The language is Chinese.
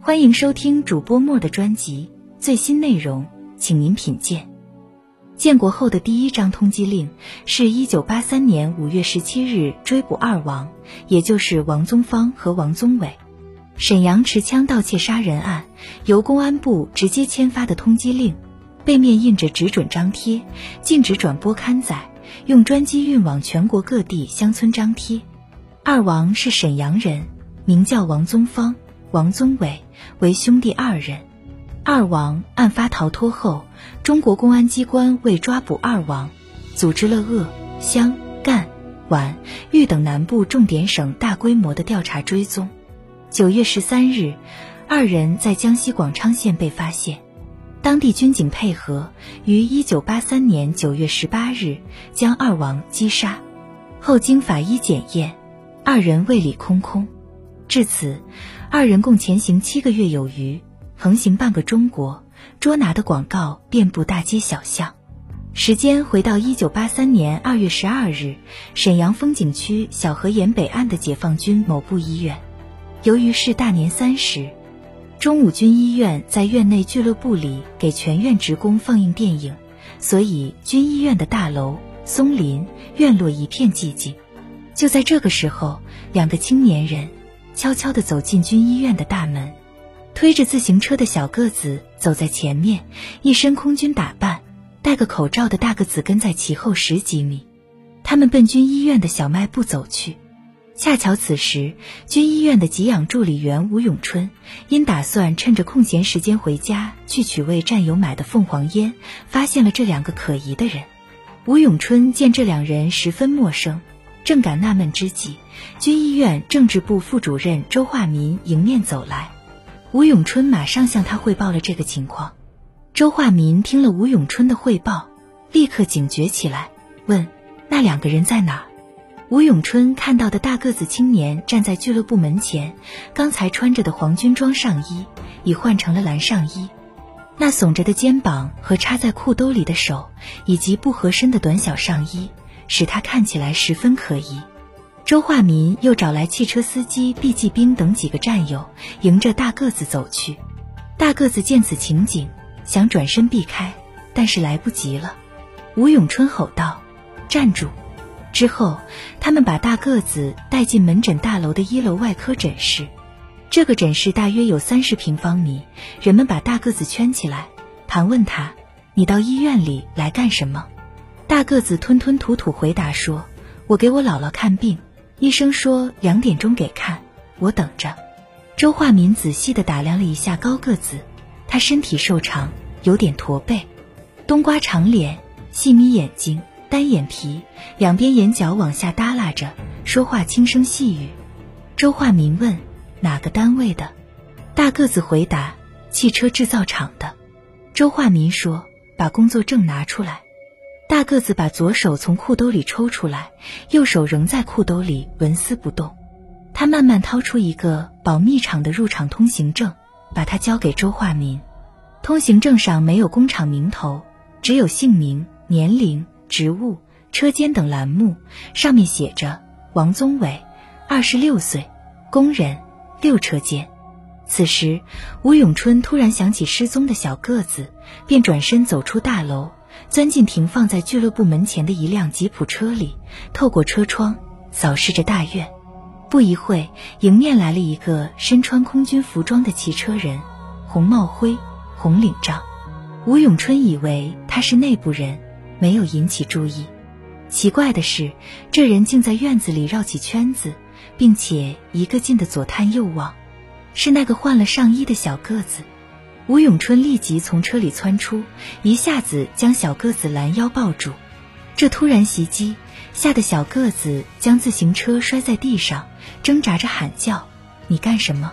欢迎收听主播莫的专辑，最新内容，请您品鉴。建国后的第一张通缉令是一九八三年五月十七日追捕二王，也就是王宗芳和王宗伟。沈阳持枪盗窃杀人案由公安部直接签发的通缉令，背面印着只准张贴，禁止转播刊载，用专机运往全国各地乡村张贴。二王是沈阳人，名叫王宗芳、王宗伟，为兄弟二人。二王案发逃脱后，中国公安机关为抓捕二王，组织了鄂、湘、赣、皖、豫等南部重点省大规模的调查追踪。九月十三日，二人在江西广昌县被发现，当地军警配合，于一九八三年九月十八日将二王击杀。后经法医检验，二人胃里空空。至此，二人共前行七个月有余，横行半个中国，捉拿的广告遍布大街小巷。时间回到一九八三年二月十二日，沈阳风景区小河沿北岸的解放军某部医院。由于是大年三十，中午军医院在院内俱乐部里给全院职工放映电影，所以军医院的大楼、松林、院落一片寂静。就在这个时候，两个青年人悄悄地走进军医院的大门，推着自行车的小个子走在前面，一身空军打扮，戴个口罩的大个子跟在其后十几米。他们奔军医院的小卖部走去。恰巧此时，军医院的给养助理员吴永春因打算趁着空闲时间回家去取为战友买的凤凰烟，发现了这两个可疑的人。吴永春见这两人十分陌生，正感纳闷之际，军医院政治部副主任周化民迎面走来。吴永春马上向他汇报了这个情况。周化民听了吴永春的汇报，立刻警觉起来，问：“那两个人在哪儿？”吴永春看到的大个子青年站在俱乐部门前，刚才穿着的黄军装上衣已换成了蓝上衣，那耸着的肩膀和插在裤兜里的手，以及不合身的短小上衣，使他看起来十分可疑。周化民又找来汽车司机毕继兵等几个战友，迎着大个子走去。大个子见此情景，想转身避开，但是来不及了。吴永春吼道：“站住！”之后，他们把大个子带进门诊大楼的一楼外科诊室。这个诊室大约有三十平方米。人们把大个子圈起来，盘问他：“你到医院里来干什么？”大个子吞吞吐吐回答说：“我给我姥姥看病，医生说两点钟给看，我等着。”周化民仔细地打量了一下高个子，他身体瘦长，有点驼背，冬瓜长脸，细眯眼睛。单眼皮，两边眼角往下耷拉着，说话轻声细语。周化民问：“哪个单位的？”大个子回答：“汽车制造厂的。”周化民说：“把工作证拿出来。”大个子把左手从裤兜里抽出来，右手仍在裤兜里纹丝不动。他慢慢掏出一个保密厂的入场通行证，把它交给周化民。通行证上没有工厂名头，只有姓名、年龄。职务、车间等栏目上面写着王宗伟，二十六岁，工人，六车间。此时，吴永春突然想起失踪的小个子，便转身走出大楼，钻进停放在俱乐部门前的一辆吉普车里，透过车窗扫视着大院。不一会，迎面来了一个身穿空军服装的骑车人，红帽徽，红领章。吴永春以为他是内部人。没有引起注意。奇怪的是，这人竟在院子里绕起圈子，并且一个劲的左探右望。是那个换了上衣的小个子。吴永春立即从车里窜出，一下子将小个子拦腰抱住。这突然袭击吓得小个子将自行车摔在地上，挣扎着喊叫：“你干什么？